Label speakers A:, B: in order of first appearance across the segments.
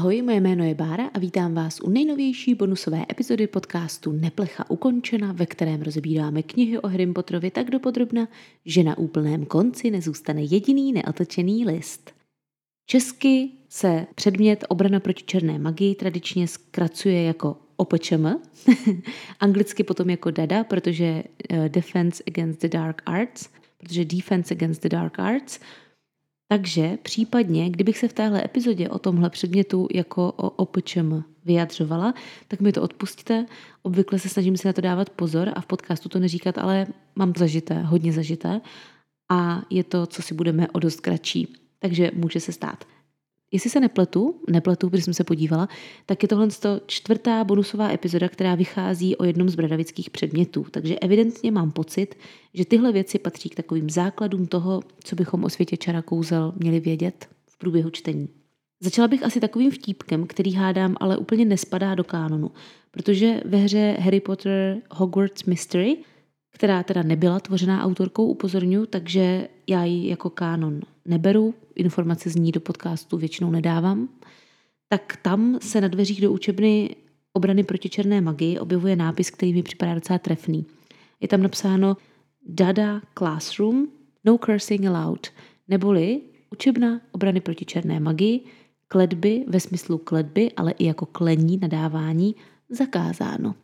A: Ahoj, moje jméno je Bára a vítám vás u nejnovější bonusové epizody podcastu Neplecha ukončena, ve kterém rozebíráme knihy o Harry Potterovi tak dopodrobna, že na úplném konci nezůstane jediný neotočený list. Česky se předmět obrana proti černé magii tradičně zkracuje jako OPČM, anglicky potom jako DADA, protože uh, Defense Against the Dark Arts, protože Defense Against the Dark Arts, takže případně, kdybych se v téhle epizodě o tomhle předmětu jako o OPČM vyjadřovala, tak mi to odpustíte. Obvykle se snažím si na to dávat pozor a v podcastu to neříkat, ale mám to zažité, hodně zažité a je to, co si budeme o dost kratší. Takže může se stát. Jestli se nepletu, nepletu, protože jsem se podívala, tak je tohle čtvrtá bonusová epizoda, která vychází o jednom z bradavických předmětů. Takže evidentně mám pocit, že tyhle věci patří k takovým základům toho, co bychom o světě čara kouzel měli vědět v průběhu čtení. Začala bych asi takovým vtípkem, který hádám, ale úplně nespadá do kánonu, protože ve hře Harry Potter Hogwarts Mystery která teda nebyla tvořená autorkou, upozorňuji, takže já ji jako kánon neberu, informace z ní do podcastu většinou nedávám, tak tam se na dveřích do učebny obrany proti černé magii objevuje nápis, který mi připadá docela trefný. Je tam napsáno Dada Classroom, no cursing allowed, neboli učebna obrany proti černé magii, kledby ve smyslu kledby, ale i jako klení nadávání zakázáno.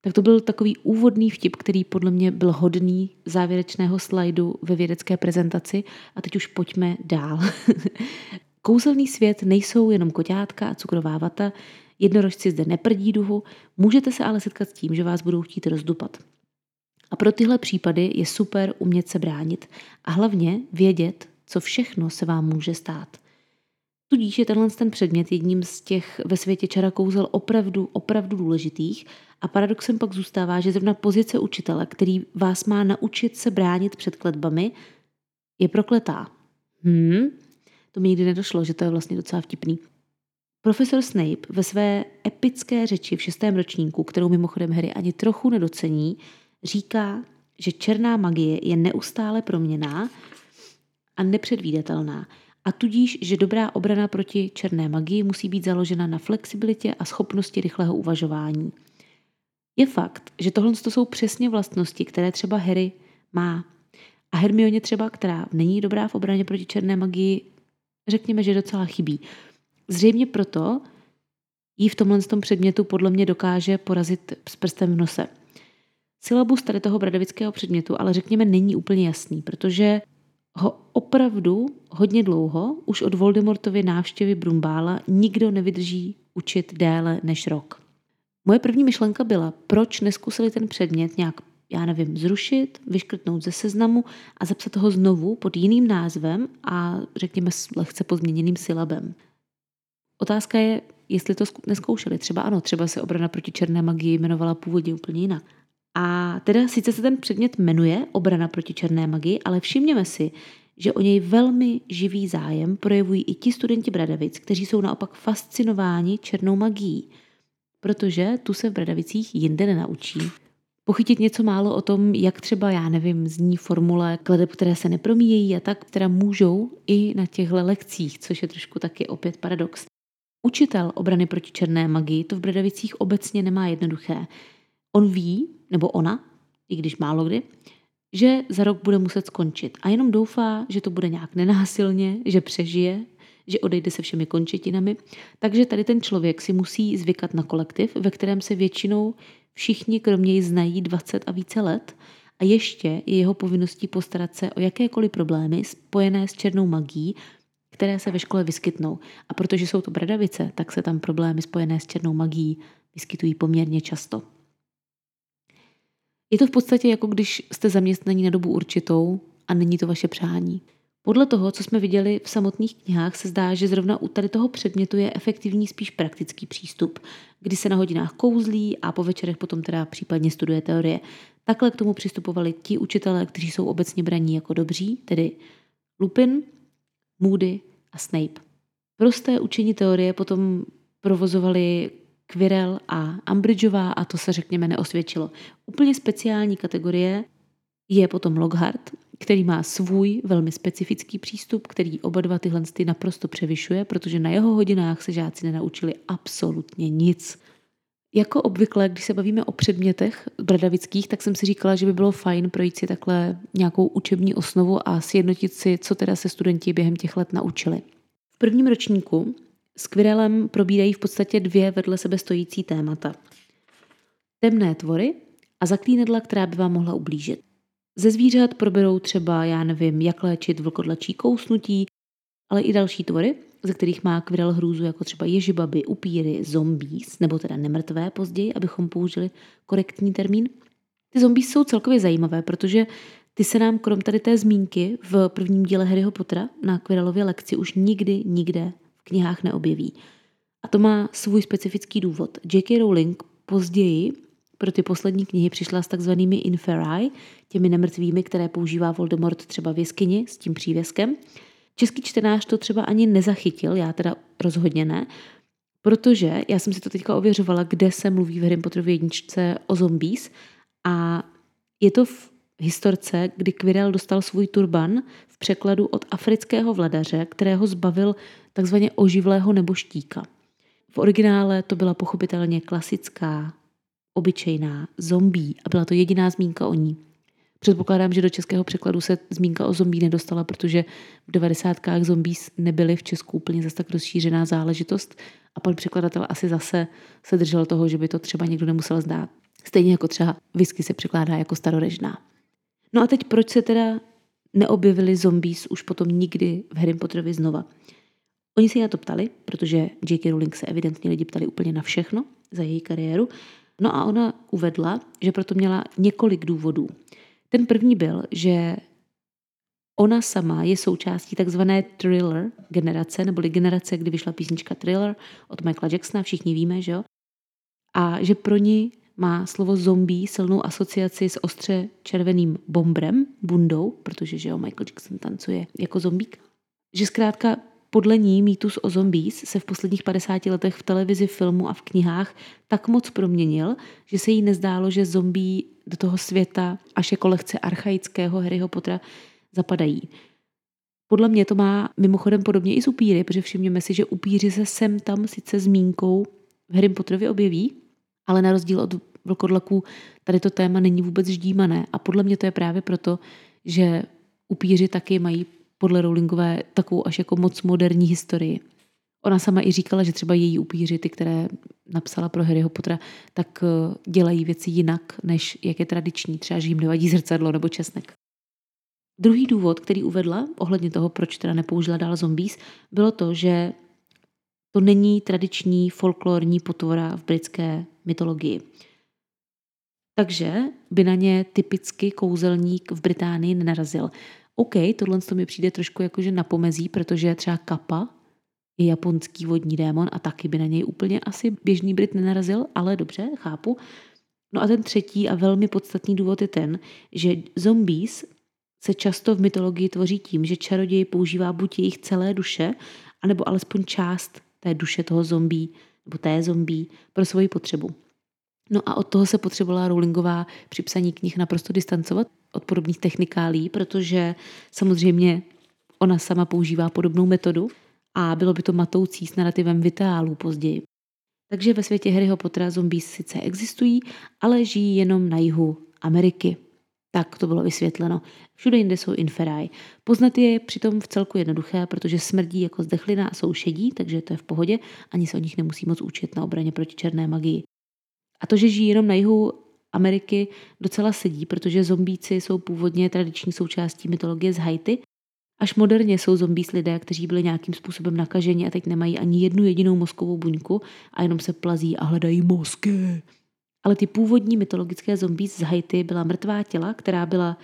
A: Tak to byl takový úvodný vtip, který podle mě byl hodný závěrečného slajdu ve vědecké prezentaci. A teď už pojďme dál. Kouzelný svět nejsou jenom koťátka a cukrová vata, jednorožci zde neprdí duhu, můžete se ale setkat s tím, že vás budou chtít rozdupat. A pro tyhle případy je super umět se bránit a hlavně vědět, co všechno se vám může stát. Tudíž je tenhle ten předmět jedním z těch ve světě čara kouzel opravdu, opravdu důležitých a paradoxem pak zůstává, že zrovna pozice učitele, který vás má naučit se bránit před kletbami, je prokletá. Hmm, to mi nikdy nedošlo, že to je vlastně docela vtipný. Profesor Snape ve své epické řeči v šestém ročníku, kterou mimochodem Harry ani trochu nedocení, říká, že černá magie je neustále proměná a nepředvídatelná a tudíž, že dobrá obrana proti černé magii musí být založena na flexibilitě a schopnosti rychlého uvažování. Je fakt, že tohle jsou přesně vlastnosti, které třeba Harry má. A Hermione třeba, která není dobrá v obraně proti černé magii, řekněme, že docela chybí. Zřejmě proto jí v tomhle tom předmětu podle mě dokáže porazit s prstem v nose. Silabus tady toho bradavického předmětu ale řekněme není úplně jasný, protože ho opravdu hodně dlouho, už od Voldemortovy návštěvy Brumbála, nikdo nevydrží učit déle než rok. Moje první myšlenka byla, proč neskusili ten předmět nějak, já nevím, zrušit, vyškrtnout ze seznamu a zapsat ho znovu pod jiným názvem a řekněme s lehce pozměněným silabem. Otázka je, jestli to neskoušeli. Třeba ano, třeba se obrana proti černé magii jmenovala původně úplně jinak. A teda sice se ten předmět jmenuje obrana proti černé magii, ale všimněme si, že o něj velmi živý zájem projevují i ti studenti Bradavic, kteří jsou naopak fascinováni černou magií, protože tu se v Bradavicích jinde nenaučí. Pochytit něco málo o tom, jak třeba, já nevím, zní formule kladeb, které se nepromíjejí a tak, která můžou i na těchto lekcích, což je trošku taky opět paradox. Učitel obrany proti černé magii to v Bradavicích obecně nemá jednoduché. On ví, nebo ona, i když málo kdy, že za rok bude muset skončit a jenom doufá, že to bude nějak nenásilně, že přežije, že odejde se všemi končetinami. Takže tady ten člověk si musí zvykat na kolektiv, ve kterém se většinou všichni kromě něj znají 20 a více let a ještě je jeho povinností postarat se o jakékoliv problémy spojené s černou magií, které se ve škole vyskytnou. A protože jsou to bradavice, tak se tam problémy spojené s černou magií vyskytují poměrně často. Je to v podstatě jako když jste zaměstnaní na dobu určitou a není to vaše přání. Podle toho, co jsme viděli v samotných knihách, se zdá, že zrovna u tady toho předmětu je efektivní spíš praktický přístup, kdy se na hodinách kouzlí a po večerech potom teda případně studuje teorie. Takhle k tomu přistupovali ti učitelé, kteří jsou obecně braní jako dobří, tedy Lupin, Moody a Snape. Prosté učení teorie potom provozovali Quirrell a Ambridgeová a to se řekněme neosvědčilo. Úplně speciální kategorie je potom Lockhart, který má svůj velmi specifický přístup, který oba dva tyhle ty naprosto převyšuje, protože na jeho hodinách se žáci nenaučili absolutně nic. Jako obvykle, když se bavíme o předmětech bradavických, tak jsem si říkala, že by bylo fajn projít si takhle nějakou učební osnovu a sjednotit si, co teda se studenti během těch let naučili. V prvním ročníku s Quirelem probírají v podstatě dvě vedle sebe stojící témata. Temné tvory a zaklínedla, která by vám mohla ublížit. Ze zvířat proberou třeba, já nevím, jak léčit vlkodlačí kousnutí, ale i další tvory, ze kterých má Quirrell hrůzu, jako třeba ježibaby, upíry, zombies, nebo teda nemrtvé později, abychom použili korektní termín. Ty zombies jsou celkově zajímavé, protože ty se nám krom tady té zmínky v prvním díle Harryho Pottera na Quirrellově lekci už nikdy, nikde v knihách neobjeví. A to má svůj specifický důvod. J.K. Rowling později pro ty poslední knihy přišla s takzvanými inferi, těmi nemrtvými, které používá Voldemort třeba v jeskyni s tím přívěskem. Český čtenář to třeba ani nezachytil, já teda rozhodně ne, protože já jsem si to teďka ověřovala, kde se mluví v Harry Potterově jedničce o zombies a je to v historce, kdy Quirrell dostal svůj turban v překladu od afrického vladaře, kterého zbavil takzvaně oživlého neboštíka. V originále to byla pochopitelně klasická obyčejná, zombí a byla to jediná zmínka o ní. Předpokládám, že do českého překladu se zmínka o zombí nedostala, protože v 90. zombí nebyly v Česku úplně zase tak rozšířená záležitost a pan překladatel asi zase se držel toho, že by to třeba někdo nemusel zdát. Stejně jako třeba whisky se překládá jako starorežná. No a teď proč se teda neobjevili zombies už potom nikdy v Harry Potterovi znova? Oni se na to ptali, protože J.K. Rowling se evidentně lidi ptali úplně na všechno za její kariéru No a ona uvedla, že proto měla několik důvodů. Ten první byl, že ona sama je součástí takzvané thriller generace, neboli generace, kdy vyšla písnička Thriller od Michaela Jacksona, všichni víme, že jo? A že pro ní má slovo zombie silnou asociaci s ostře červeným bombrem, bundou, protože že jo, Michael Jackson tancuje jako zombík. Že zkrátka podle ní mýtus o zombies se v posledních 50 letech v televizi, filmu a v knihách tak moc proměnil, že se jí nezdálo, že zombí do toho světa až jako lehce archaického Harryho Pottera zapadají. Podle mě to má mimochodem podobně i z upíry, protože všimněme si, že upíři se sem tam sice zmínkou v Harry Potterovi objeví, ale na rozdíl od vlkodlaků tady to téma není vůbec ždímané. A podle mě to je právě proto, že upíři taky mají podle Rowlingové takovou až jako moc moderní historii. Ona sama i říkala, že třeba její upíři, ty, které napsala pro Harryho Pottera, tak eh, dělají věci jinak, než jak je tradiční. Třeba, že jim nevadí zrcadlo nebo česnek. Druhý důvod, který uvedla ohledně toho, proč teda nepoužila dál zombies, bylo to, že to není tradiční folklorní potvora v britské mytologii. Takže by na ně typicky kouzelník v Británii nenarazil. OK, tohle to mi přijde trošku jakože na pomezí, protože třeba Kappa je japonský vodní démon a taky by na něj úplně asi běžný Brit nenarazil, ale dobře, chápu. No a ten třetí a velmi podstatný důvod je ten, že zombies se často v mytologii tvoří tím, že čaroděj používá buď jejich celé duše, anebo alespoň část té duše toho zombí nebo té zombí pro svoji potřebu. No a od toho se potřebovala Rowlingová při psaní knih naprosto distancovat od podobných technikálí, protože samozřejmě ona sama používá podobnou metodu a bylo by to matoucí s narrativem Vitálu později. Takže ve světě Harryho Pottera zombies sice existují, ale žijí jenom na jihu Ameriky. Tak to bylo vysvětleno. Všude jinde jsou inferae. Poznat je přitom v celku jednoduché, protože smrdí jako zdechlina a jsou šedí, takže to je v pohodě, ani se o nich nemusí moc učit na obraně proti černé magii. A to, že žijí jenom na jihu Ameriky, docela sedí, protože zombíci jsou původně tradiční součástí mytologie z Haiti. Až moderně jsou zombís lidé, kteří byli nějakým způsobem nakaženi a teď nemají ani jednu jedinou mozkovou buňku a jenom se plazí a hledají mozky. Ale ty původní mytologické zombís z Haiti byla mrtvá těla, která byla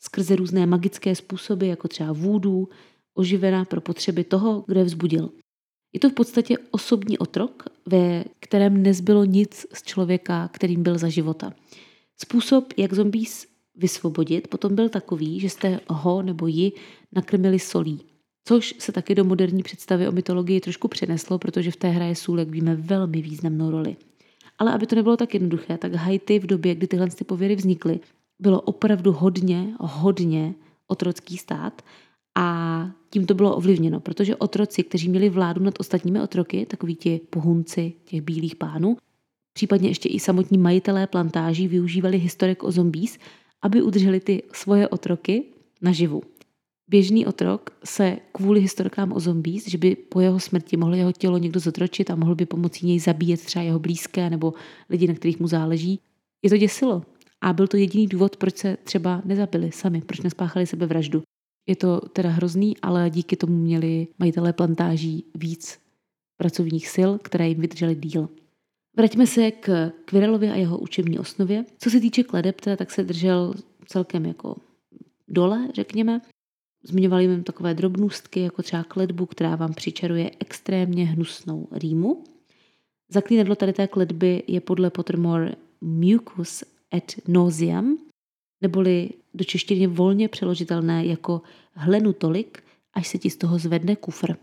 A: skrze různé magické způsoby, jako třeba vůdů, oživena pro potřeby toho, kdo je vzbudil. Je to v podstatě osobní otrok, ve kterém nezbylo nic z člověka, kterým byl za života. Způsob, jak zombís vysvobodit, potom byl takový, že jste ho nebo ji nakrmili solí. Což se taky do moderní představy o mytologii trošku přeneslo, protože v té hraje sůl, jak víme, velmi významnou roli. Ale aby to nebylo tak jednoduché, tak Haiti v době, kdy tyhle ty pověry vznikly, bylo opravdu hodně, hodně otrocký stát a tím to bylo ovlivněno, protože otroci, kteří měli vládu nad ostatními otroky, takoví ti pohunci těch bílých pánů, případně ještě i samotní majitelé plantáží využívali historek o zombies, aby udrželi ty svoje otroky naživu. Běžný otrok se kvůli historkám o zombies, že by po jeho smrti mohl jeho tělo někdo zotročit a mohl by pomocí něj zabíjet třeba jeho blízké nebo lidi, na kterých mu záleží, je to děsilo. A byl to jediný důvod, proč se třeba nezabili sami, proč nespáchali sebevraždu. Je to teda hrozný, ale díky tomu měli majitelé plantáží víc pracovních sil, které jim vydržely díl. Vraťme se k Kvirelovi a jeho učební osnově. Co se týče kledeb, teda, tak se držel celkem jako dole, řekněme. Zmiňovali jim takové drobnůstky, jako třeba kledbu, která vám přičaruje extrémně hnusnou rýmu. Zaklínadlo tady té kledby je podle Pottermore mucus et nauseam, neboli do češtiny volně přeložitelné jako hlenu tolik, až se ti z toho zvedne kufr.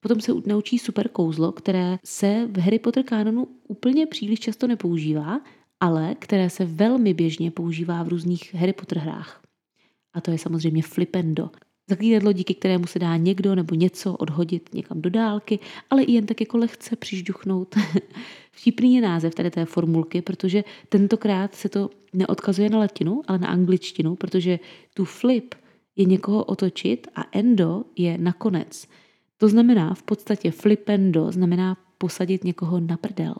A: Potom se naučí super kouzlo, které se v Harry Potter kanonu úplně příliš často nepoužívá, ale které se velmi běžně používá v různých Harry Potter hrách. A to je samozřejmě flipendo. Zaklínadlo, díky kterému se dá někdo nebo něco odhodit někam do dálky, ale i jen tak jako lehce přižduchnout. Vtipný je název tady té formulky, protože tentokrát se to neodkazuje na latinu, ale na angličtinu, protože tu flip je někoho otočit a endo je nakonec. To znamená v podstatě flipendo, znamená posadit někoho na prdel.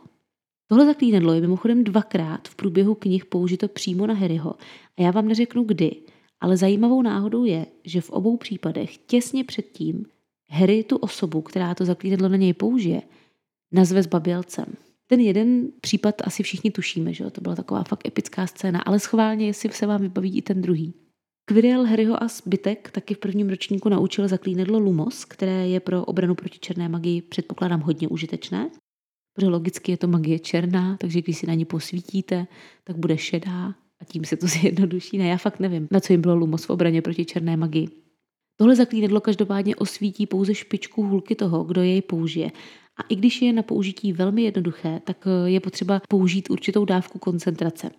A: Tohle zaklínadlo je mimochodem dvakrát v průběhu knih použito přímo na Harryho a já vám neřeknu kdy, ale zajímavou náhodou je, že v obou případech těsně předtím Harry tu osobu, která to zaklínadlo na něj použije, nazve s babělcem. Ten jeden případ asi všichni tušíme, že to byla taková fakt epická scéna, ale schválně, jestli se vám vybaví i ten druhý. Quirrell, Harryho a zbytek taky v prvním ročníku naučil zaklínadlo Lumos, které je pro obranu proti černé magii předpokládám hodně užitečné, protože logicky je to magie černá, takže když si na ní posvítíte, tak bude šedá a tím se to zjednoduší. Ne, já fakt nevím, na co jim bylo Lumos v obraně proti černé magii. Tohle zaklínadlo každopádně osvítí pouze špičku hůlky toho, kdo jej použije. A i když je na použití velmi jednoduché, tak eh, je potřeba použít určitou dávku koncentrace.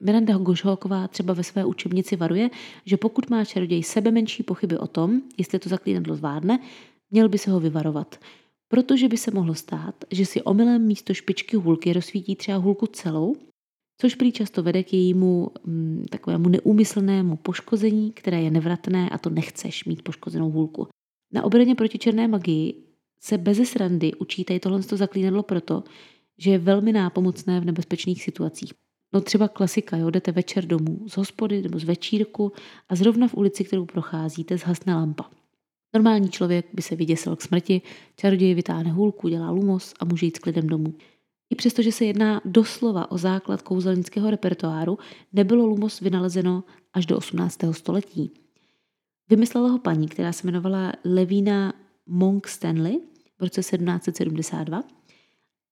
A: Miranda Gošholková třeba ve své učebnici varuje, že pokud má čaroděj sebe menší pochyby o tom, jestli to zaklínadlo zvládne, měl by se ho vyvarovat. Protože by se mohlo stát, že si omylem místo špičky hůlky rozsvítí třeba hůlku celou což prý často vede k jejímu mm, takovému neúmyslnému poškození, které je nevratné a to nechceš mít poškozenou hůlku. Na obraně proti černé magii se bez srandy učí tady tohle zaklínadlo proto, že je velmi nápomocné v nebezpečných situacích. No třeba klasika, jo, jdete večer domů z hospody nebo z večírku a zrovna v ulici, kterou procházíte, zhasne lampa. Normální člověk by se vyděsil k smrti, čaroděj vytáhne hůlku, dělá lumos a může jít s klidem domů. I přesto, že se jedná doslova o základ kouzelnického repertoáru, nebylo lumos vynalezeno až do 18. století. Vymyslela ho paní, která se jmenovala Levina Monk Stanley v roce 1772.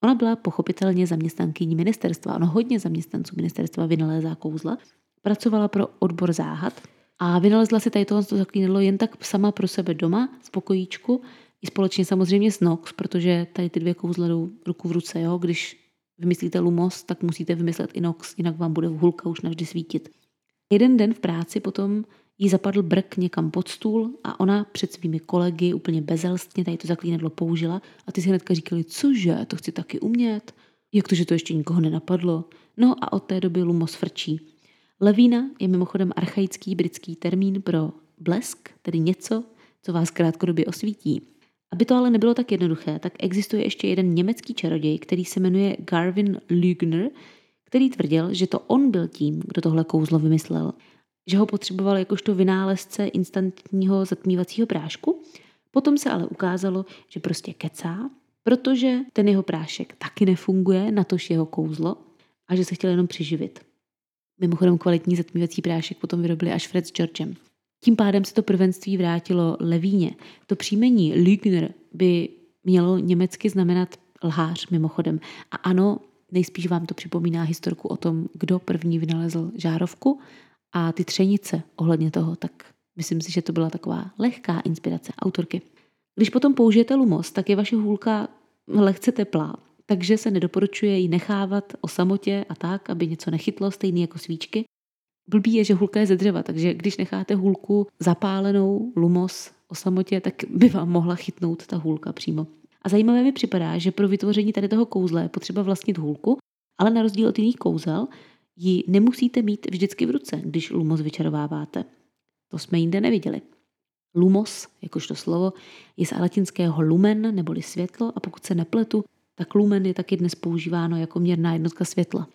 A: Ona byla pochopitelně zaměstnankyní ministerstva. Ono hodně zaměstnanců ministerstva vynalézá kouzla. Pracovala pro odbor záhad a vynalezla si tady tohle zaklínadlo jen tak sama pro sebe doma, z pokojíčku, i společně samozřejmě s Nox, protože tady ty dvě kouzla jdou ruku v ruce. Jo? Když vymyslíte Lumos, tak musíte vymyslet i Nox, jinak vám bude hulka už navždy svítit. Jeden den v práci potom jí zapadl brk někam pod stůl a ona před svými kolegy úplně bezelstně tady to zaklínadlo použila a ty si hnedka říkali, cože, to chci taky umět. Jak to, že to ještě nikoho nenapadlo? No a od té doby Lumos frčí. Levína je mimochodem archaický britský termín pro blesk, tedy něco, co vás krátkodobě osvítí. Aby to ale nebylo tak jednoduché, tak existuje ještě jeden německý čaroděj, který se jmenuje Garvin Lügner, který tvrdil, že to on byl tím, kdo tohle kouzlo vymyslel. Že ho potřeboval jakožto vynálezce instantního zatmívacího prášku. Potom se ale ukázalo, že prostě kecá, protože ten jeho prášek taky nefunguje, natož jeho kouzlo, a že se chtěl jenom přiživit. Mimochodem kvalitní zatmívací prášek potom vyrobili až Fred s Georgem. Tím pádem se to prvenství vrátilo Levíně. To příjmení Lügner by mělo německy znamenat lhář mimochodem. A ano, nejspíš vám to připomíná historku o tom, kdo první vynalezl žárovku a ty třenice ohledně toho, tak myslím si, že to byla taková lehká inspirace autorky. Když potom použijete lumos, tak je vaše hůlka lehce teplá, takže se nedoporučuje ji nechávat o samotě a tak, aby něco nechytlo, stejný jako svíčky, blbý je, že hulka je ze dřeva, takže když necháte hulku zapálenou, lumos o samotě, tak by vám mohla chytnout ta hulka přímo. A zajímavé mi připadá, že pro vytvoření tady toho kouzla je potřeba vlastnit hůlku, ale na rozdíl od jiných kouzel ji nemusíte mít vždycky v ruce, když lumos vyčarováváte. To jsme jinde neviděli. Lumos, jakožto slovo, je z latinského lumen neboli světlo a pokud se nepletu, tak lumen je taky dnes používáno jako měrná jednotka světla.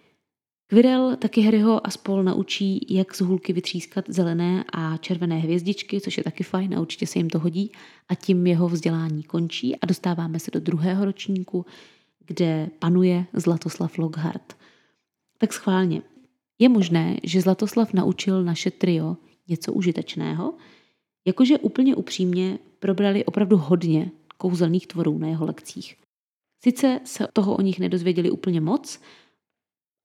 A: Quirrell taky Harryho a spol naučí, jak z hůlky vytřískat zelené a červené hvězdičky, což je taky fajn a určitě se jim to hodí. A tím jeho vzdělání končí a dostáváme se do druhého ročníku, kde panuje Zlatoslav Lockhart. Tak schválně. Je možné, že Zlatoslav naučil naše trio něco užitečného, jakože úplně upřímně probrali opravdu hodně kouzelných tvorů na jeho lekcích. Sice se toho o nich nedozvěděli úplně moc,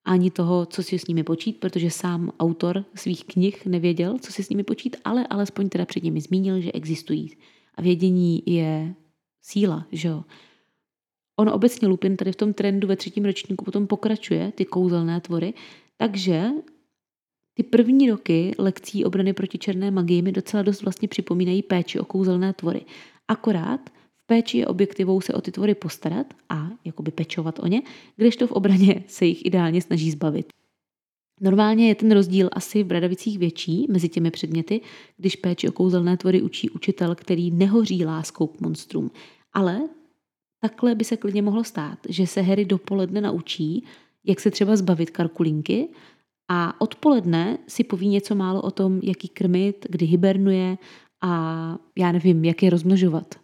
A: ani toho, co si s nimi počít, protože sám autor svých knih nevěděl, co si s nimi počít, ale alespoň teda před nimi zmínil, že existují. A vědění je síla, že jo. On obecně Lupin tady v tom trendu ve třetím ročníku potom pokračuje, ty kouzelné tvory, takže ty první roky lekcí obrany proti černé magii mi docela dost vlastně připomínají péči o kouzelné tvory. Akorát péči je objektivou se o ty tvory postarat a jakoby pečovat o ně, kdežto v obraně se jich ideálně snaží zbavit. Normálně je ten rozdíl asi v Bradavicích větší mezi těmi předměty, když péči o kouzelné tvory učí učitel, který nehoří láskou k monstrům. Ale takhle by se klidně mohlo stát, že se Harry dopoledne naučí, jak se třeba zbavit karkulinky a odpoledne si poví něco málo o tom, jaký krmit, kdy hibernuje a já nevím, jak je rozmnožovat.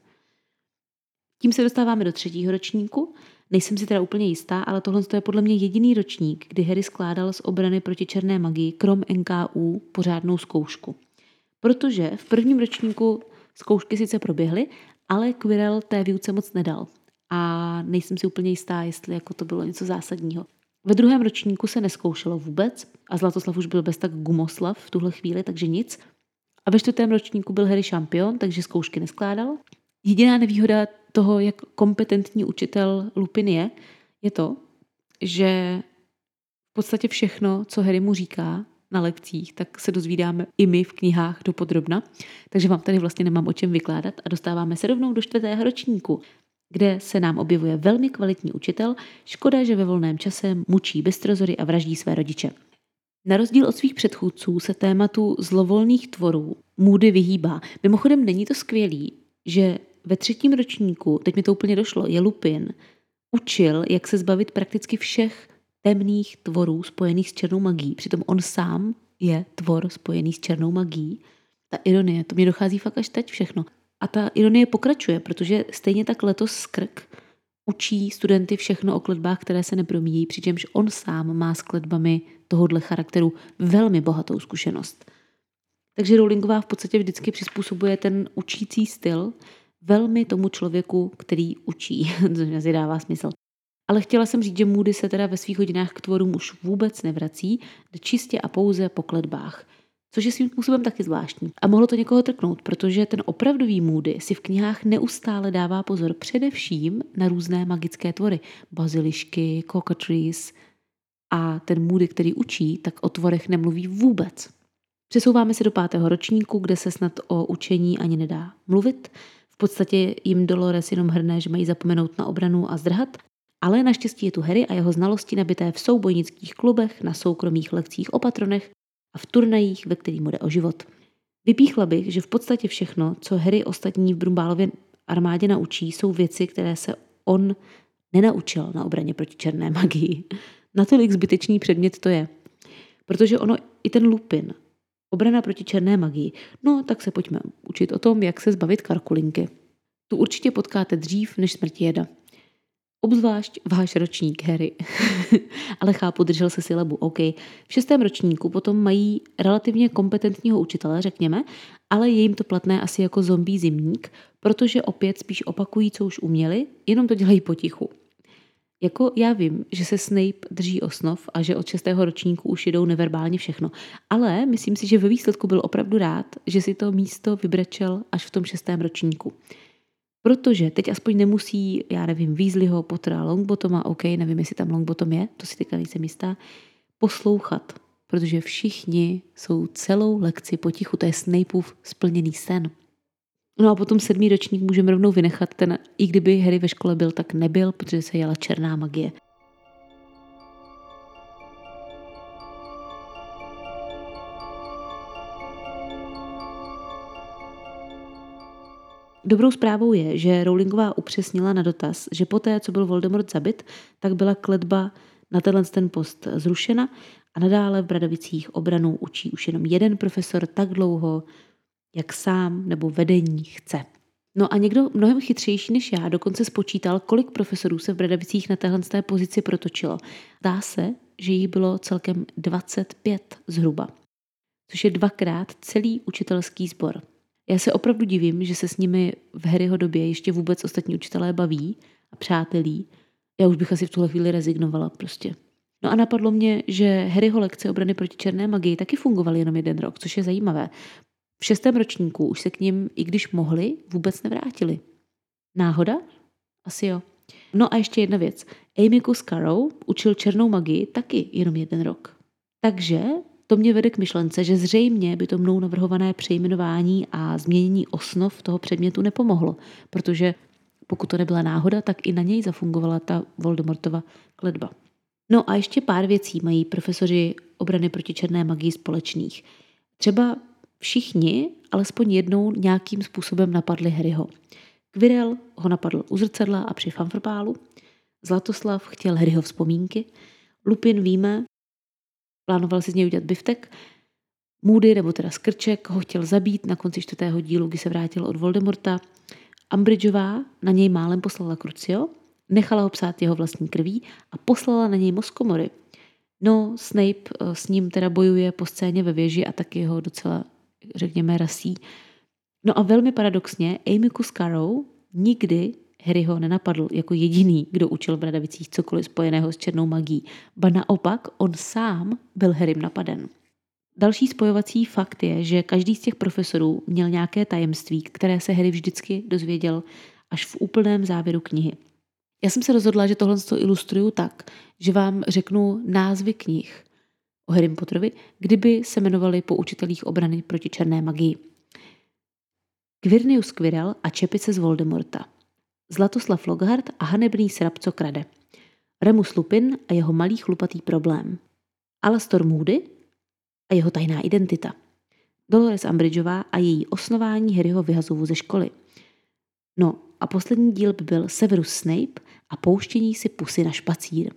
A: Tím se dostáváme do třetího ročníku. Nejsem si teda úplně jistá, ale tohle je podle mě jediný ročník, kdy Harry skládal z obrany proti černé magii krom NKU pořádnou zkoušku. Protože v prvním ročníku zkoušky sice proběhly, ale Quirrell té výuce moc nedal. A nejsem si úplně jistá, jestli jako to bylo něco zásadního. Ve druhém ročníku se neskoušelo vůbec a Zlatoslav už byl bez tak gumoslav v tuhle chvíli, takže nic. A ve čtvrtém ročníku byl Harry šampion, takže zkoušky neskládal. Jediná nevýhoda toho, jak kompetentní učitel Lupin je, je to, že v podstatě všechno, co Harry mu říká na lekcích, tak se dozvídáme i my v knihách do podrobna. Takže vám tady vlastně nemám o čem vykládat a dostáváme se rovnou do čtvrtého ročníku, kde se nám objevuje velmi kvalitní učitel. Škoda, že ve volném čase mučí beztrozory a vraždí své rodiče. Na rozdíl od svých předchůdců se tématu zlovolných tvorů Moody vyhýbá. Mimochodem není to skvělý, že ve třetím ročníku, teď mi to úplně došlo, je Lupin, učil, jak se zbavit prakticky všech temných tvorů spojených s černou magií. Přitom on sám je tvor spojený s černou magií. Ta ironie, to mi dochází fakt až teď všechno. A ta ironie pokračuje, protože stejně tak letos Skrk učí studenty všechno o kletbách, které se nepromíjí, přičemž on sám má s kletbami tohohle charakteru velmi bohatou zkušenost. Takže Rowlingová v podstatě vždycky přizpůsobuje ten učící styl velmi tomu člověku, který učí, což asi dává smysl. Ale chtěla jsem říct, že Moody se teda ve svých hodinách k tvorům už vůbec nevrací, jde čistě a pouze po kletbách. Což je svým způsobem taky zvláštní. A mohlo to někoho trknout, protože ten opravdový Moody si v knihách neustále dává pozor především na různé magické tvory. Bazilišky, cockatrice. A ten Moody, který učí, tak o tvorech nemluví vůbec. Přesouváme se do pátého ročníku, kde se snad o učení ani nedá mluvit podstatě jim Dolores jenom hrne, že mají zapomenout na obranu a zdrhat, ale naštěstí je tu Harry a jeho znalosti nabité v soubojnických klubech, na soukromých lekcích o patronech a v turnajích, ve kterých mu jde o život. Vypíchla bych, že v podstatě všechno, co Harry ostatní v Brumbálově armádě naučí, jsou věci, které se on nenaučil na obraně proti černé magii. Natolik zbytečný předmět to je. Protože ono i ten Lupin Obrana proti černé magii. No, tak se pojďme učit o tom, jak se zbavit karkulinky. Tu určitě potkáte dřív než smrti jeda. Obzvlášť váš ročník, Harry. Ale chápu, držel se silabu, OK. V šestém ročníku potom mají relativně kompetentního učitele, řekněme, ale je jim to platné asi jako zombie zimník, protože opět spíš opakují, co už uměli, jenom to dělají potichu. Jako já vím, že se Snape drží osnov a že od šestého ročníku už jedou neverbálně všechno, ale myslím si, že ve výsledku byl opravdu rád, že si to místo vybrečel až v tom šestém ročníku. Protože teď aspoň nemusí, já nevím, Weasleyho, Pottera, Longbotoma, OK, nevím, jestli tam Longbottom je, to si teďka nejsem jistá, poslouchat protože všichni jsou celou lekci potichu. To je Snapeův splněný sen. No a potom sedmý ročník můžeme rovnou vynechat, ten, i kdyby Harry ve škole byl, tak nebyl, protože se jela černá magie. Dobrou zprávou je, že Rowlingová upřesnila na dotaz, že poté, co byl Voldemort zabit, tak byla kletba na tenhle ten post zrušena a nadále v Bradovicích obranu učí už jenom jeden profesor tak dlouho, jak sám nebo vedení chce. No a někdo mnohem chytřejší než já dokonce spočítal, kolik profesorů se v Bradavicích na téhle té pozici protočilo. Dá se, že jich bylo celkem 25 zhruba, což je dvakrát celý učitelský sbor. Já se opravdu divím, že se s nimi v Harryho době ještě vůbec ostatní učitelé baví a přátelí. Já už bych asi v tuhle chvíli rezignovala prostě. No a napadlo mě, že Harryho lekce obrany proti černé magii taky fungovaly jenom jeden rok, což je zajímavé. V šestém ročníku už se k ním, i když mohli, vůbec nevrátili. Náhoda? Asi jo. No a ještě jedna věc. Amy Scarrow učil černou magii taky jenom jeden rok. Takže to mě vede k myšlence, že zřejmě by to mnou navrhované přejmenování a změnění osnov toho předmětu nepomohlo, protože pokud to nebyla náhoda, tak i na něj zafungovala ta Voldemortova kledba. No a ještě pár věcí mají profesoři obrany proti černé magii společných. Třeba všichni alespoň jednou nějakým způsobem napadli Harryho. Quirrell ho napadl u zrcadla a při fanfrpálu, Zlatoslav chtěl Harryho vzpomínky, Lupin víme, plánoval si z něj udělat biftek, Moody, nebo teda Skrček, ho chtěl zabít na konci čtvrtého dílu, kdy se vrátil od Voldemorta. Ambridgeová na něj málem poslala Crucio, nechala ho psát jeho vlastní krví a poslala na něj moskomory. No, Snape eh, s ním teda bojuje po scéně ve věži a taky ho docela, řekněme, rasí. No a velmi paradoxně, Amy Cuscaro nikdy Harryho nenapadl jako jediný, kdo učil v Bradavicích cokoliv spojeného s černou magií. Ba naopak, on sám byl Harrym napaden. Další spojovací fakt je, že každý z těch profesorů měl nějaké tajemství, které se Harry vždycky dozvěděl až v úplném závěru knihy. Já jsem se rozhodla, že tohle ilustruju tak, že vám řeknu názvy knih o Harry Potterovi, kdyby se jmenovali po učitelích obrany proti černé magii. Quirnius Quirrell a čepice z Voldemorta. Zlatoslav Lockhart a hanebný srab, co krade. Remus Lupin a jeho malý chlupatý problém. Alastor Moody a jeho tajná identita. Dolores Umbridgeová a její osnování Harryho vyhazovu ze školy. No a poslední díl by byl Severus Snape a pouštění si pusy na špacír.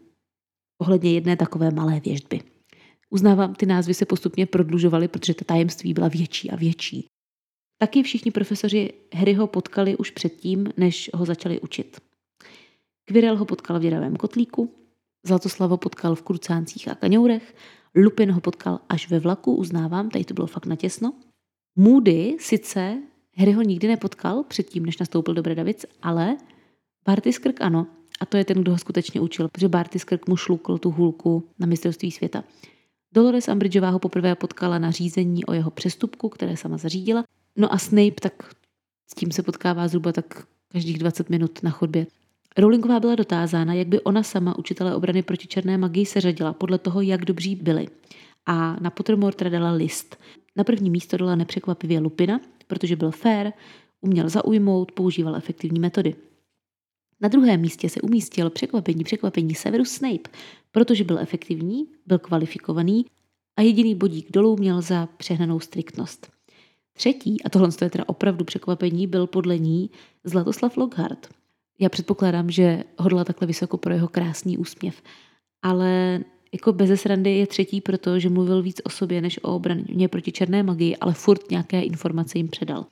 A: Ohledně jedné takové malé věždby. Uznávám, ty názvy se postupně prodlužovaly, protože ta tajemství byla větší a větší. Taky všichni profesoři Harryho potkali už předtím, než ho začali učit. Quirrell ho potkal v děravém kotlíku, Zlatoslavo potkal v kurcáncích a kaňourech, Lupin ho potkal až ve vlaku, uznávám, tady to bylo fakt natěsno. Moody sice Harryho nikdy nepotkal předtím, než nastoupil do Bredavic, ale Barty Skrk ano. A to je ten, kdo ho skutečně učil, protože Barty Skrk mu šlukl tu hůlku na mistrovství světa. Dolores Umbridgeová ho poprvé potkala na řízení o jeho přestupku, které sama zařídila. No a Snape, tak s tím se potkává zhruba tak každých 20 minut na chodbě. Rowlingová byla dotázána, jak by ona sama učitele obrany proti černé magii seřadila podle toho, jak dobří byli. A na Pottermore dala list. Na první místo dala nepřekvapivě Lupina, protože byl fair, uměl zaujmout, používal efektivní metody. Na druhém místě se umístil překvapení překvapení Severus Snape, protože byl efektivní, byl kvalifikovaný a jediný bodík dolů měl za přehnanou striktnost. Třetí, a tohle je teda opravdu překvapení, byl podle ní Zlatoslav Lockhart. Já předpokládám, že hodla takhle vysoko pro jeho krásný úsměv. Ale jako bez srandy je třetí proto, že mluvil víc o sobě než o obraně proti černé magii, ale furt nějaké informace jim předal.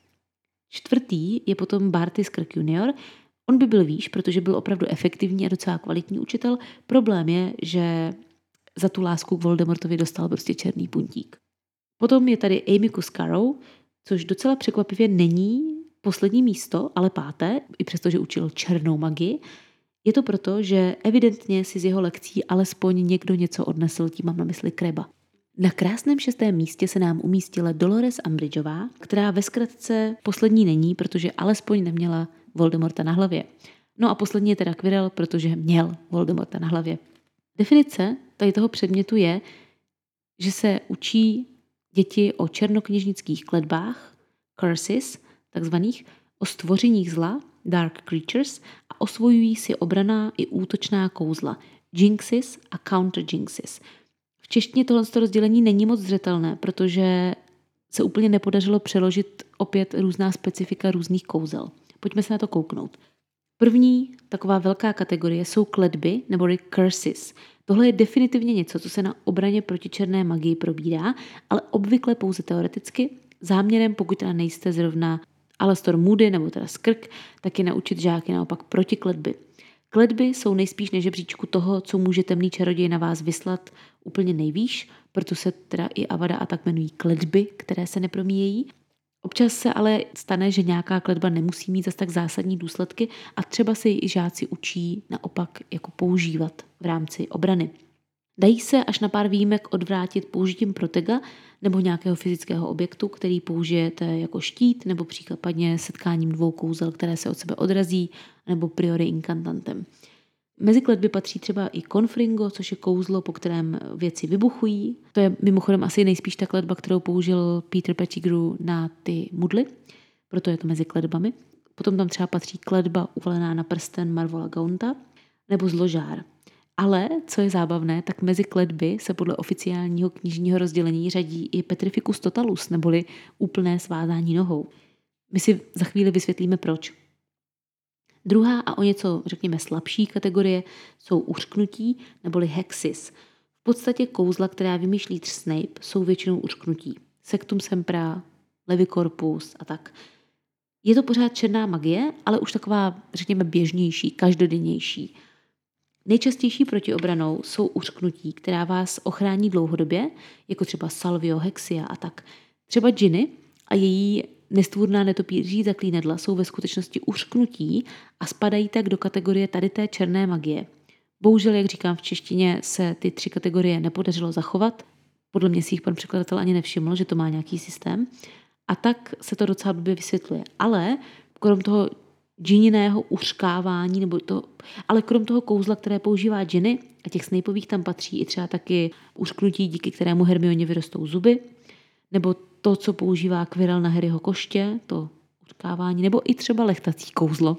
A: Čtvrtý je potom Barty Skrk junior. On by byl výš, protože byl opravdu efektivní a docela kvalitní učitel. Problém je, že za tu lásku k Voldemortovi dostal prostě černý puntík. Potom je tady Amy Cuscaro, což docela překvapivě není poslední místo, ale páté, i přesto, že učil černou magii. Je to proto, že evidentně si z jeho lekcí alespoň někdo něco odnesl, tím mám na mysli Kreba. Na krásném šestém místě se nám umístila Dolores Umbridgeová, která ve zkratce poslední není, protože alespoň neměla Voldemorta na hlavě. No a poslední je teda Quirrell, protože měl Voldemorta na hlavě. Definice tady toho předmětu je, že se učí děti o černokněžnických kledbách, curses, takzvaných, o stvořeních zla, dark creatures, a osvojují si obraná i útočná kouzla, jinxes a counter jinxes. V češtině tohle rozdělení není moc zřetelné, protože se úplně nepodařilo přeložit opět různá specifika různých kouzel. Pojďme se na to kouknout. První taková velká kategorie jsou kledby nebo curses. Tohle je definitivně něco, co se na obraně proti černé magii probírá, ale obvykle pouze teoreticky, záměrem, pokud teda nejste zrovna Alastor Moody nebo teda Skrk, tak je naučit žáky naopak proti kledby. Kledby jsou nejspíš na toho, co může temný čaroděj na vás vyslat úplně nejvýš, proto se teda i Avada a tak jmenují kledby, které se nepromíjejí. Občas se ale stane, že nějaká kledba nemusí mít zase tak zásadní důsledky a třeba se ji i žáci učí naopak jako používat v rámci obrany. Dají se až na pár výjimek odvrátit použitím protega nebo nějakého fyzického objektu, který použijete jako štít nebo případně setkáním dvou kouzel, které se od sebe odrazí, nebo priori incantantem. Mezi kletby patří třeba i konfringo, což je kouzlo, po kterém věci vybuchují. To je mimochodem asi nejspíš ta kletba, kterou použil Peter Pettigrew na ty mudly, proto je to mezi kletbami. Potom tam třeba patří kletba uvalená na prsten Marvola Gaunta nebo zložár. Ale, co je zábavné, tak mezi kletby se podle oficiálního knižního rozdělení řadí i Petrificus totalus, neboli úplné svázání nohou. My si za chvíli vysvětlíme proč. Druhá a o něco, řekněme, slabší kategorie jsou uřknutí neboli hexis. V podstatě kouzla, která vymýšlí Snape, jsou většinou uřknutí. Sectum sempra, levicorpus a tak. Je to pořád černá magie, ale už taková, řekněme, běžnější, každodennější. Nejčastější protiobranou jsou uřknutí, která vás ochrání dlouhodobě, jako třeba salvio, hexia a tak. Třeba džiny a její nestvůrná netopíří zaklínadla jsou ve skutečnosti uřknutí a spadají tak do kategorie tady té černé magie. Bohužel, jak říkám v češtině, se ty tři kategorie nepodařilo zachovat. Podle mě si jich pan překladatel ani nevšiml, že to má nějaký systém. A tak se to docela blbě vysvětluje. Ale krom toho džininého uřkávání, nebo to, ale krom toho kouzla, které používá džiny, a těch Snapeových tam patří i třeba taky uřknutí, díky kterému Hermioně vyrostou zuby, nebo to, co používá Quirrell na Harryho koště, to utkávání, nebo i třeba lechtací kouzlo.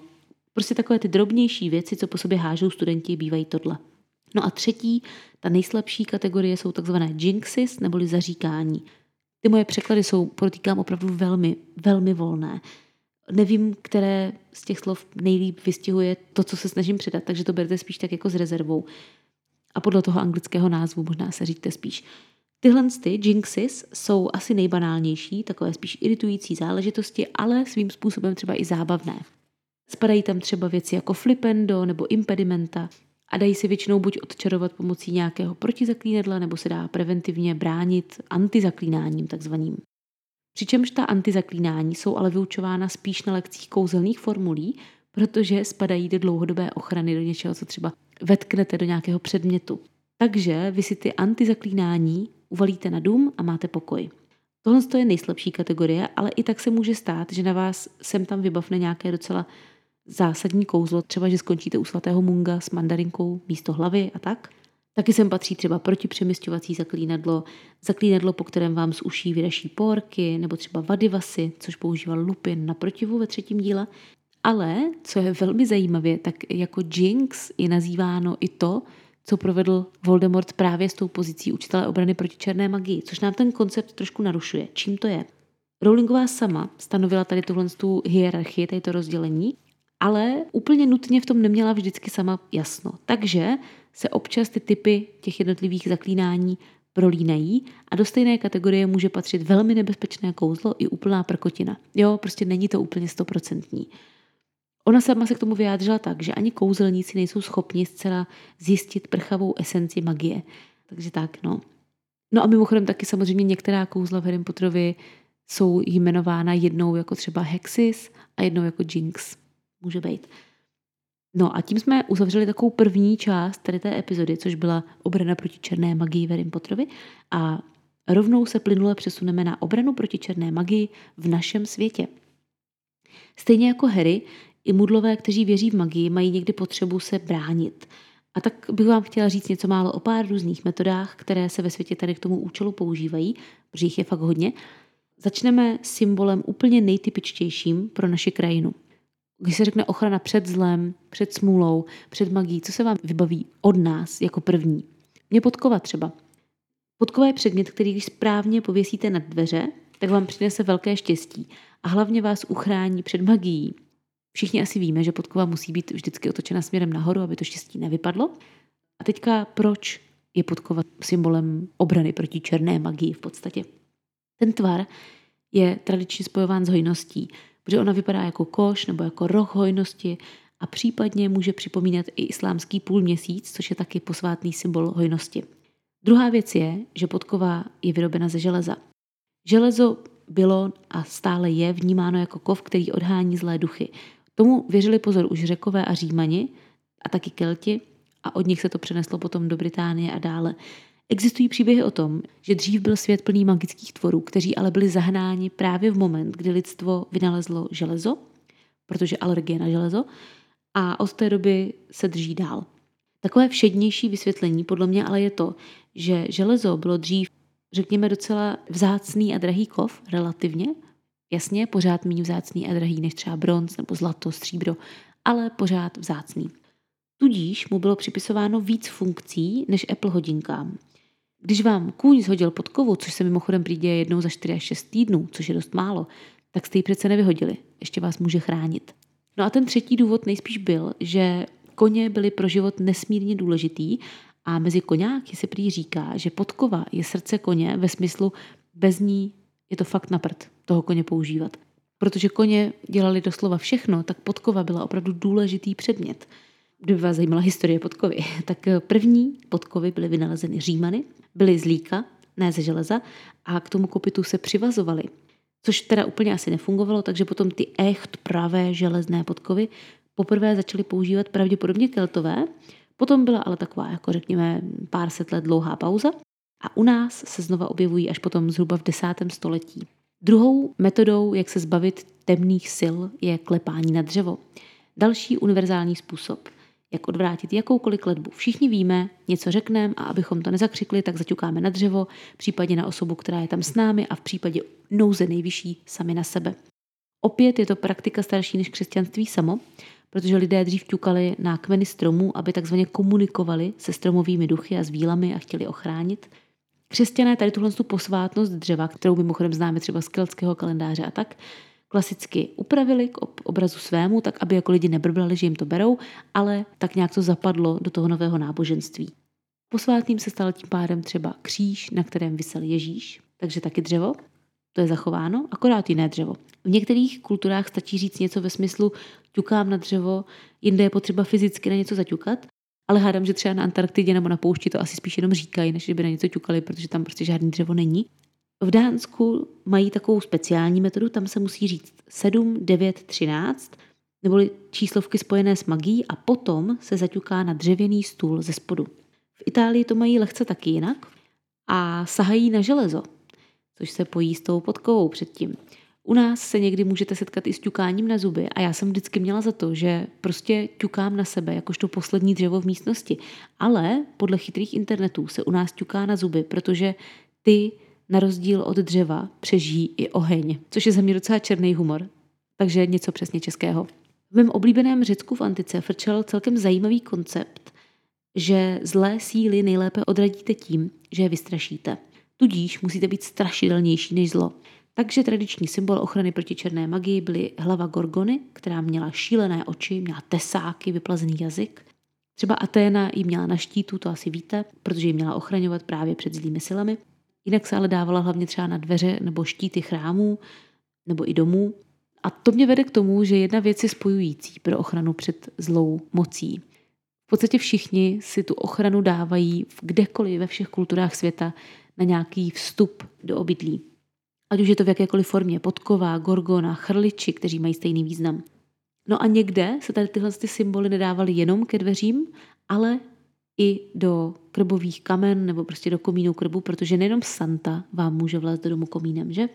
A: Prostě takové ty drobnější věci, co po sobě hážou studenti, bývají tohle. No a třetí, ta nejslabší kategorie jsou takzvané jinxes, neboli zaříkání. Ty moje překlady jsou, protýkám, opravdu velmi, velmi volné. Nevím, které z těch slov nejlíp vystihuje to, co se snažím předat, takže to berte spíš tak jako s rezervou. A podle toho anglického názvu možná se říkte spíš. Tyhle ty jinxes jsou asi nejbanálnější, takové spíš iritující záležitosti, ale svým způsobem třeba i zábavné. Spadají tam třeba věci jako flipendo nebo impedimenta a dají se většinou buď odčarovat pomocí nějakého protizaklínadla, nebo se dá preventivně bránit antizaklínáním takzvaným. Přičemž ta antizaklínání jsou ale vyučována spíš na lekcích kouzelných formulí, protože spadají do dlouhodobé ochrany do něčeho, co třeba vetknete do nějakého předmětu. Takže vy si ty antizaklínání uvalíte na dům a máte pokoj. Tohle je nejslabší kategorie, ale i tak se může stát, že na vás sem tam vybavne nějaké docela zásadní kouzlo, třeba že skončíte u svatého munga s mandarinkou místo hlavy a tak. Taky sem patří třeba protipřemysťovací zaklínadlo, zaklínadlo, po kterém vám z uší vyraší porky, nebo třeba vadivasy, což používal Lupin na protivu ve třetím díle. Ale, co je velmi zajímavé, tak jako jinx je nazýváno i to, co provedl Voldemort právě s tou pozicí učitele obrany proti černé magii, což nám ten koncept trošku narušuje. Čím to je? Rowlingová sama stanovila tady tuhle tu hierarchii, tady to rozdělení, ale úplně nutně v tom neměla vždycky sama jasno. Takže se občas ty typy těch jednotlivých zaklínání prolínají a do stejné kategorie může patřit velmi nebezpečné kouzlo i úplná prkotina. Jo, prostě není to úplně stoprocentní. Ona sama se k tomu vyjádřila tak, že ani kouzelníci nejsou schopni zcela zjistit prchavou esenci magie. Takže tak, no. No a mimochodem taky samozřejmě některá kouzla v Harry Potterovi jsou jmenována jednou jako třeba Hexis a jednou jako Jinx. Může být. No a tím jsme uzavřeli takovou první část tady té epizody, což byla obrana proti černé magii v Harry Potterovi a rovnou se plynule přesuneme na obranu proti černé magii v našem světě. Stejně jako Harry, i mudlové, kteří věří v magii, mají někdy potřebu se bránit. A tak bych vám chtěla říct něco málo o pár různých metodách, které se ve světě tady k tomu účelu používají, protože jich je fakt hodně. Začneme symbolem úplně nejtypičtějším pro naši krajinu. Když se řekne ochrana před zlem, před smůlou, před magií, co se vám vybaví od nás jako první? Mě podkova třeba. Podkova je předmět, který když správně pověsíte na dveře, tak vám přinese velké štěstí a hlavně vás uchrání před magií. Všichni asi víme, že podkova musí být vždycky otočena směrem nahoru, aby to štěstí nevypadlo. A teďka proč je podkova symbolem obrany proti černé magii v podstatě? Ten tvar je tradičně spojován s hojností, protože ona vypadá jako koš nebo jako roh hojnosti a případně může připomínat i islámský půlměsíc, což je taky posvátný symbol hojnosti. Druhá věc je, že podkova je vyrobena ze železa. Železo bylo a stále je vnímáno jako kov, který odhání zlé duchy. Tomu věřili pozor už řekové a římani a taky kelti a od nich se to přeneslo potom do Británie a dále. Existují příběhy o tom, že dřív byl svět plný magických tvorů, kteří ale byli zahnáni právě v moment, kdy lidstvo vynalezlo železo, protože alergie na železo, a od té doby se drží dál. Takové všednější vysvětlení podle mě ale je to, že železo bylo dřív, řekněme, docela vzácný a drahý kov, relativně. Jasně, pořád méně vzácný a drahý než třeba bronz nebo zlato, stříbro, ale pořád vzácný. Tudíž mu bylo připisováno víc funkcí než Apple hodinkám. Když vám kůň zhodil podkovu, což se mimochodem přijde jednou za 4 až 6 týdnů, což je dost málo, tak jste ji přece nevyhodili. Ještě vás může chránit. No a ten třetí důvod nejspíš byl, že koně byly pro život nesmírně důležitý a mezi koňáky se prý říká, že podkova je srdce koně ve smyslu bez ní je to fakt na prd toho koně používat. Protože koně dělali doslova všechno, tak podkova byla opravdu důležitý předmět. Kdyby vás zajímala historie podkovy, tak první podkovy byly vynalezeny římany, byly z líka, ne ze železa, a k tomu kopitu se přivazovaly. Což teda úplně asi nefungovalo, takže potom ty echt pravé železné podkovy poprvé začali používat pravděpodobně keltové, potom byla ale taková, jako řekněme, pár set let dlouhá pauza a u nás se znova objevují až potom zhruba v desátém století. Druhou metodou, jak se zbavit temných sil, je klepání na dřevo. Další univerzální způsob – jak odvrátit jakoukoliv kletbu. Všichni víme, něco řekneme a abychom to nezakřikli, tak zaťukáme na dřevo, případně na osobu, která je tam s námi a v případě nouze nejvyšší sami na sebe. Opět je to praktika starší než křesťanství samo, protože lidé dřív ťukali na kmeny stromů, aby takzvaně komunikovali se stromovými duchy a svílami a chtěli ochránit. Křesťané tady tuhle posvátnost dřeva, kterou mimochodem známe třeba z keltského kalendáře a tak, klasicky upravili k obrazu svému, tak aby jako lidi nebrblali, že jim to berou, ale tak nějak to zapadlo do toho nového náboženství. Posvátným se stal tím pádem třeba kříž, na kterém vysel Ježíš, takže taky dřevo, to je zachováno, akorát jiné dřevo. V některých kulturách stačí říct něco ve smyslu ťukám na dřevo, jinde je potřeba fyzicky na něco zaťukat, ale hádám, že třeba na Antarktidě nebo na poušti to asi spíš jenom říkají, než by na něco ťukali, protože tam prostě žádný dřevo není. V Dánsku mají takovou speciální metodu, tam se musí říct 7, 9, 13, neboli číslovky spojené s magií a potom se zaťuká na dřevěný stůl ze spodu. V Itálii to mají lehce taky jinak a sahají na železo, což se pojí s tou podkovou předtím. U nás se někdy můžete setkat i s ťukáním na zuby a já jsem vždycky měla za to, že prostě ťukám na sebe, jakožto poslední dřevo v místnosti. Ale podle chytrých internetů se u nás ťuká na zuby, protože ty na rozdíl od dřeva přežijí i oheň, což je za mě docela černý humor. Takže něco přesně českého. V mém oblíbeném Řecku v antice frčel celkem zajímavý koncept, že zlé síly nejlépe odradíte tím, že je vystrašíte. Tudíž musíte být strašidelnější než zlo. Takže tradiční symbol ochrany proti černé magii byly hlava Gorgony, která měla šílené oči, měla tesáky, vyplazený jazyk. Třeba Aténa ji měla na štítu, to asi víte, protože ji měla ochraňovat právě před zlými silami. Jinak se ale dávala hlavně třeba na dveře nebo štíty chrámů nebo i domů. A to mě vede k tomu, že jedna věc je spojující pro ochranu před zlou mocí. V podstatě všichni si tu ochranu dávají kdekoliv ve všech kulturách světa na nějaký vstup do obydlí. Ať už je to v jakékoliv formě podkova, gorgona, chrliči, kteří mají stejný význam. No a někde se tady tyhle ty symboly nedávaly jenom ke dveřím, ale i do krbových kamen nebo prostě do komínu krbu, protože nejenom Santa vám může vlézt do domu komínem, že?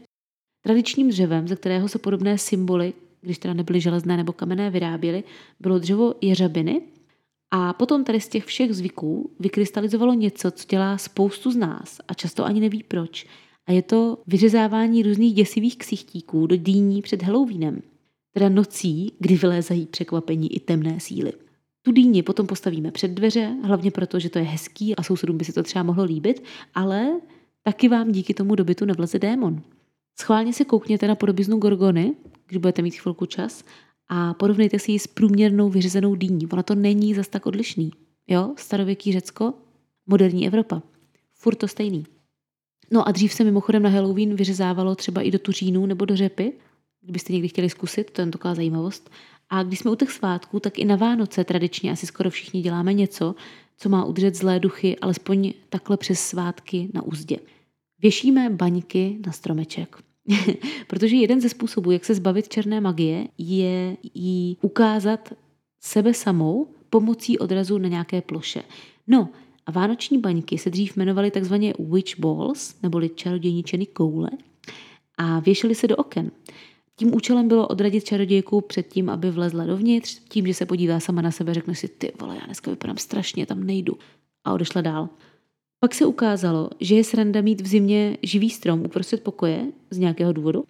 A: Tradičním dřevem, ze kterého se podobné symboly, když teda nebyly železné nebo kamenné, vyráběly, bylo dřevo jeřabiny A potom tady z těch všech zvyků vykrystalizovalo něco, co dělá spoustu z nás a často ani neví proč. A je to vyřezávání různých děsivých ksichtíků do dýní před Halloweenem, teda nocí, kdy vylézají překvapení i temné síly. Tu dýni potom postavíme před dveře, hlavně proto, že to je hezký a sousedům by se to třeba mohlo líbit, ale taky vám díky tomu dobytu nevleze démon. Schválně se koukněte na podobiznu Gorgony, když budete mít chvilku čas, a porovnejte si ji s průměrnou vyřezenou dýní. Ona to není zas tak odlišný. Jo, starověký Řecko, moderní Evropa. Furt to stejný. No a dřív se mimochodem na Halloween vyřezávalo třeba i do tuřínů nebo do řepy, kdybyste někdy chtěli zkusit, to je taková zajímavost. A když jsme u těch svátků, tak i na Vánoce tradičně asi skoro všichni děláme něco, co má udržet zlé duchy, alespoň takhle přes svátky na úzdě. Věšíme baňky na stromeček. Protože jeden ze způsobů, jak se zbavit černé magie, je jí ukázat sebe samou pomocí odrazu na nějaké ploše. No, a vánoční baňky se dřív jmenovaly takzvaně witch balls, neboli čarodějničeny koule, a věšely se do oken. Tím účelem bylo odradit čarodějku před tím, aby vlezla dovnitř, tím, že se podívá sama na sebe, řekne si, ty vole, já dneska vypadám strašně, tam nejdu. A odešla dál. Pak se ukázalo, že je sranda mít v zimě živý strom uprostřed pokoje z nějakého důvodu,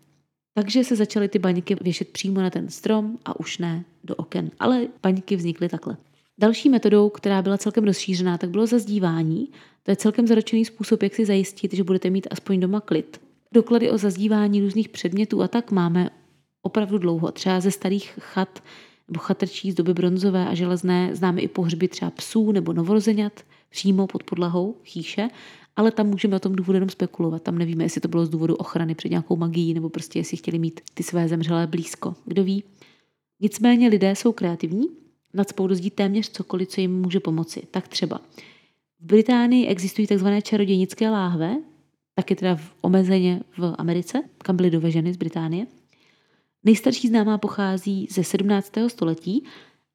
A: takže se začaly ty baňky věšet přímo na ten strom a už ne do oken. Ale baňky vznikly takhle. Další metodou, která byla celkem rozšířená, tak bylo zazdívání. To je celkem zaručený způsob, jak si zajistit, že budete mít aspoň doma klid. Doklady o zazdívání různých předmětů a tak máme opravdu dlouho. Třeba ze starých chat nebo chatrčí z doby bronzové a železné známe i pohřby třeba psů nebo novorozenat přímo pod podlahou chýše, ale tam můžeme o tom důvodu jenom spekulovat. Tam nevíme, jestli to bylo z důvodu ochrany před nějakou magií nebo prostě jestli chtěli mít ty své zemřelé blízko. Kdo ví? Nicméně lidé jsou kreativní, nadspou dozdí téměř cokoliv, co jim může pomoci. Tak třeba v Británii existují tzv. čarodějnické láhve, taky teda v omezeně v Americe, kam byly doveženy z Británie. Nejstarší známá pochází ze 17. století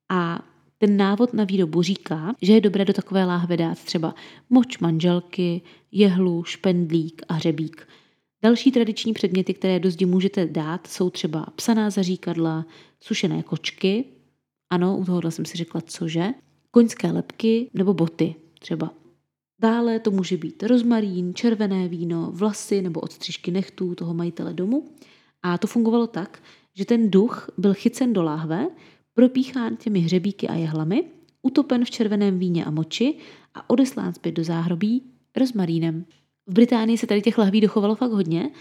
A: a ten návod na výrobu říká, že je dobré do takové láhve dát třeba moč manželky, jehlu, špendlík a hřebík. Další tradiční předměty, které do zdi můžete dát, jsou třeba psaná zaříkadla, sušené kočky, ano, u tohohle jsem si řekla cože, koňské lepky nebo boty třeba. Dále to může být rozmarín, červené víno, vlasy nebo odstřižky nechtů toho majitele domu. A to fungovalo tak, že ten duch byl chycen do láhve, propíchán těmi hřebíky a jehlami, utopen v červeném víně a moči a odeslán zpět do záhrobí rozmarínem. V Británii se tady těch lahví dochovalo fakt hodně.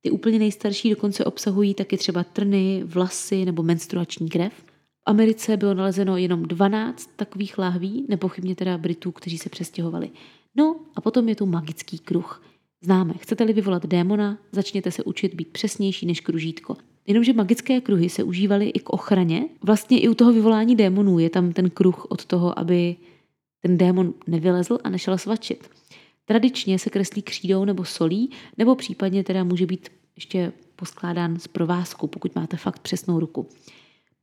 A: Ty úplně nejstarší dokonce obsahují taky třeba trny, vlasy nebo menstruační krev. V Americe bylo nalezeno jenom 12 takových lahví, nepochybně teda Britů, kteří se přestěhovali. No a potom je tu magický kruh. Známe, chcete-li vyvolat démona, začněte se učit být přesnější než kružítko. Jenomže magické kruhy se užívaly i k ochraně. Vlastně i u toho vyvolání démonů je tam ten kruh od toho, aby ten démon nevylezl a nešel svačit. Tradičně se kreslí křídou nebo solí, nebo případně teda může být ještě poskládán z provázku, pokud máte fakt přesnou ruku.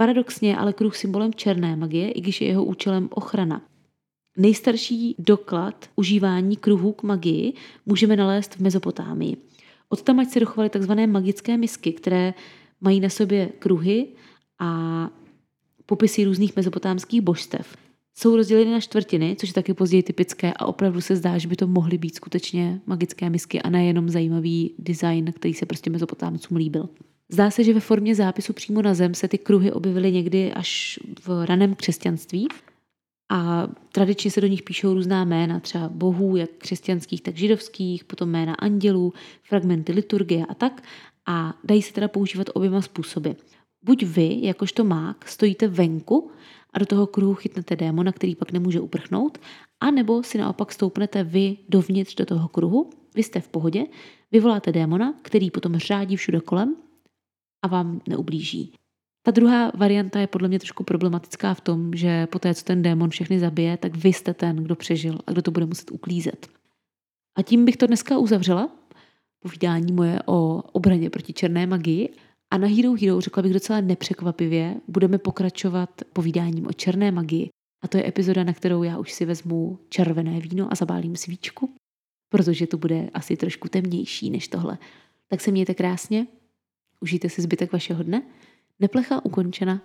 A: Paradoxně ale kruh symbolem černé magie, i když je jeho účelem ochrana. Nejstarší doklad užívání kruhů k magii můžeme nalézt v Mezopotámii. Od tam se dochovaly tzv. magické misky, které mají na sobě kruhy a popisy různých mezopotámských božstev. Jsou rozděleny na čtvrtiny, což je taky později typické a opravdu se zdá, že by to mohly být skutečně magické misky a nejenom zajímavý design, který se prostě mezopotámcům líbil. Zdá se, že ve formě zápisu přímo na zem se ty kruhy objevily někdy až v raném křesťanství. A tradičně se do nich píšou různá jména, třeba bohů, jak křesťanských, tak židovských, potom jména andělů, fragmenty liturgie a tak. A dají se teda používat oběma způsoby. Buď vy, jakožto mák, stojíte venku a do toho kruhu chytnete démona, který pak nemůže uprchnout, a nebo si naopak stoupnete vy dovnitř do toho kruhu, vy jste v pohodě, vyvoláte démona, který potom řádí všude kolem a vám neublíží. Ta druhá varianta je podle mě trošku problematická v tom, že po té, co ten démon všechny zabije, tak vy jste ten, kdo přežil a kdo to bude muset uklízet. A tím bych to dneska uzavřela povídání moje o obraně proti černé magii. A na Hero Hero, řekla bych docela nepřekvapivě, budeme pokračovat povídáním o černé magii. A to je epizoda, na kterou já už si vezmu červené víno a zabálím svíčku, protože to bude asi trošku temnější než tohle. Tak se mějte krásně, užijte si zbytek vašeho dne. Neplecha ukončena.